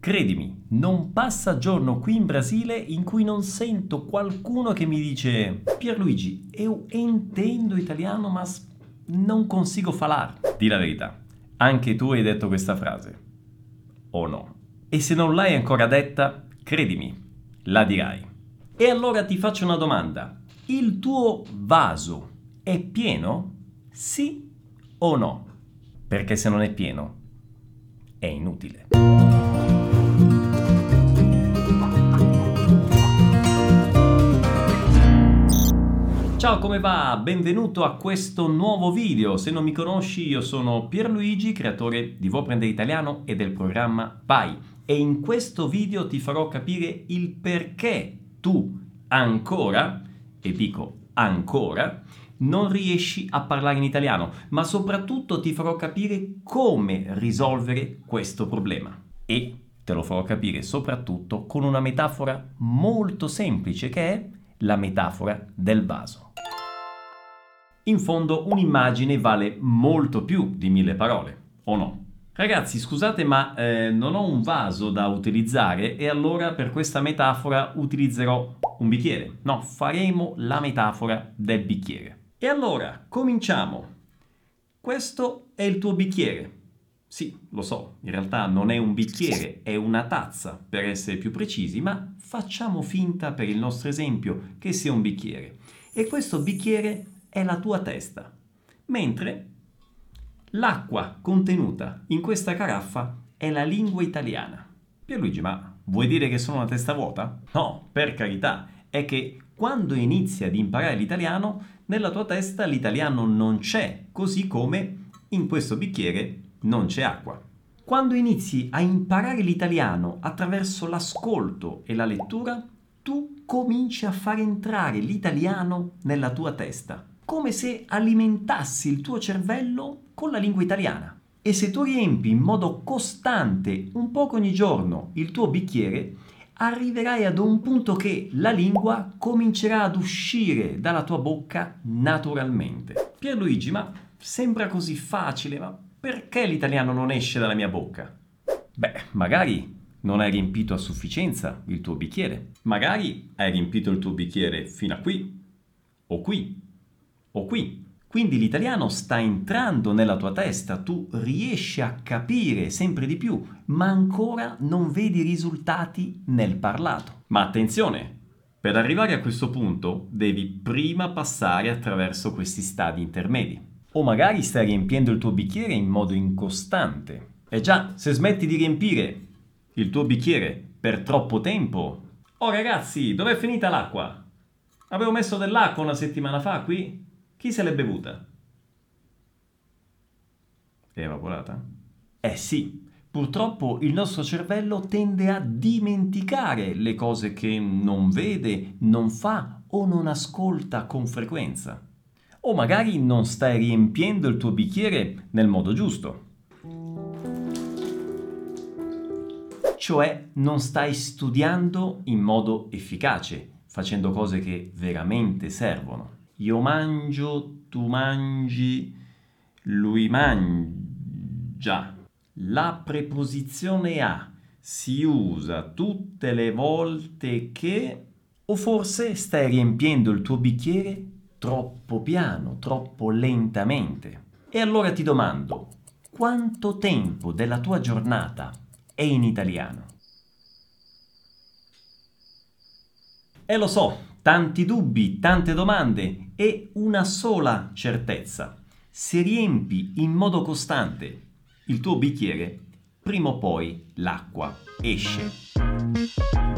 Credimi, non passa giorno qui in Brasile in cui non sento qualcuno che mi dice Pierluigi, eu entendo italiano ma non consigo falar. Di la verità, anche tu hai detto questa frase. O no? E se non l'hai ancora detta, credimi, la dirai. E allora ti faccio una domanda. Il tuo vaso è pieno? Sì o no? Perché se non è pieno, è inutile. Ciao, come va? Benvenuto a questo nuovo video. Se non mi conosci, io sono Pierluigi, creatore di Vuoi prendere italiano e del programma Vai. E in questo video ti farò capire il perché tu ancora, e dico ancora, non riesci a parlare in italiano, ma soprattutto ti farò capire come risolvere questo problema. E te lo farò capire soprattutto con una metafora molto semplice che è la metafora del vaso. In fondo un'immagine vale molto più di mille parole, o no? Ragazzi, scusate, ma eh, non ho un vaso da utilizzare e allora per questa metafora utilizzerò un bicchiere. No, faremo la metafora del bicchiere. E allora, cominciamo. Questo è il tuo bicchiere. Sì, lo so, in realtà non è un bicchiere, è una tazza, per essere più precisi, ma facciamo finta per il nostro esempio che sia un bicchiere. E questo bicchiere è la tua testa, mentre l'acqua contenuta in questa caraffa è la lingua italiana. Pierluigi, ma vuoi dire che sono una testa vuota? No, per carità, è che quando inizi ad imparare l'italiano, nella tua testa l'italiano non c'è, così come in questo bicchiere non c'è acqua. Quando inizi a imparare l'italiano attraverso l'ascolto e la lettura, tu cominci a far entrare l'italiano nella tua testa come se alimentassi il tuo cervello con la lingua italiana. E se tu riempi in modo costante, un poco ogni giorno, il tuo bicchiere, arriverai ad un punto che la lingua comincerà ad uscire dalla tua bocca naturalmente. Pierluigi, ma sembra così facile, ma perché l'italiano non esce dalla mia bocca? Beh, magari non hai riempito a sufficienza il tuo bicchiere. Magari hai riempito il tuo bicchiere fino a qui o qui o qui. Quindi l'italiano sta entrando nella tua testa, tu riesci a capire sempre di più, ma ancora non vedi risultati nel parlato. Ma attenzione, per arrivare a questo punto devi prima passare attraverso questi stadi intermedi. O magari stai riempiendo il tuo bicchiere in modo incostante. E già, se smetti di riempire il tuo bicchiere per troppo tempo... Oh ragazzi, dov'è finita l'acqua? Avevo messo dell'acqua una settimana fa qui? Chi se l'è bevuta? È evaporata? Eh sì, purtroppo il nostro cervello tende a dimenticare le cose che non vede, non fa o non ascolta con frequenza. O magari non stai riempiendo il tuo bicchiere nel modo giusto. Cioè non stai studiando in modo efficace, facendo cose che veramente servono. Io mangio, tu mangi, lui mangia. La preposizione a si usa tutte le volte che... O forse stai riempiendo il tuo bicchiere troppo piano, troppo lentamente. E allora ti domando, quanto tempo della tua giornata è in italiano? E lo so, tanti dubbi, tante domande e una sola certezza. Se riempi in modo costante il tuo bicchiere, prima o poi l'acqua esce.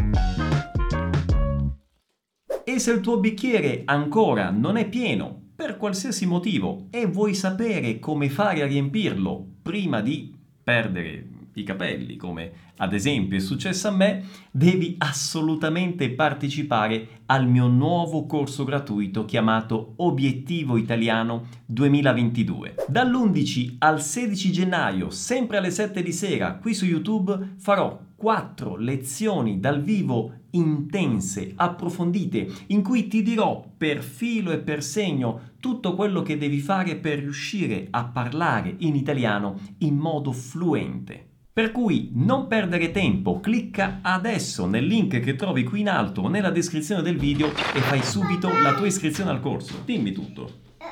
E se il tuo bicchiere ancora non è pieno, per qualsiasi motivo, e vuoi sapere come fare a riempirlo prima di perdere i capelli, come ad esempio è successo a me, devi assolutamente partecipare al mio nuovo corso gratuito chiamato Obiettivo Italiano 2022. Dall'11 al 16 gennaio, sempre alle 7 di sera, qui su YouTube farò 4 lezioni dal vivo intense, approfondite, in cui ti dirò per filo e per segno tutto quello che devi fare per riuscire a parlare in italiano in modo fluente. Per cui non perdere tempo, clicca adesso nel link che trovi qui in alto o nella descrizione del video e fai subito la tua iscrizione al corso. Dimmi tutto. Eu,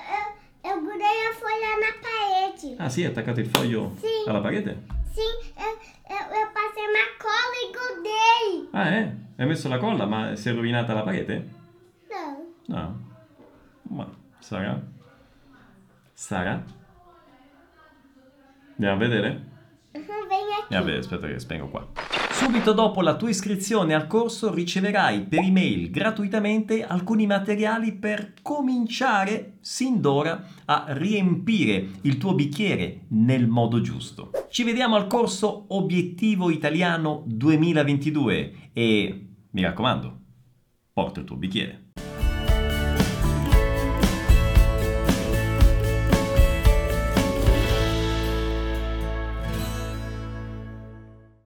eu, eu grudei a folha na parede. Ah sì, hai attaccato il foglio Sì. alla parete? Sim, eu, eu, eu passei uma cola e grudei. Ah eh? Hai messo la colla ma si è rovinata la parete? Não. No. Ma sarà? Sarà? Andiamo a vedere? Andiamo a vedere, aspetta che spengo qua. Subito dopo la tua iscrizione al corso riceverai per email gratuitamente alcuni materiali per cominciare sin d'ora a riempire il tuo bicchiere nel modo giusto. Ci vediamo al corso Obiettivo Italiano 2022 e mi raccomando, porta il tuo bicchiere.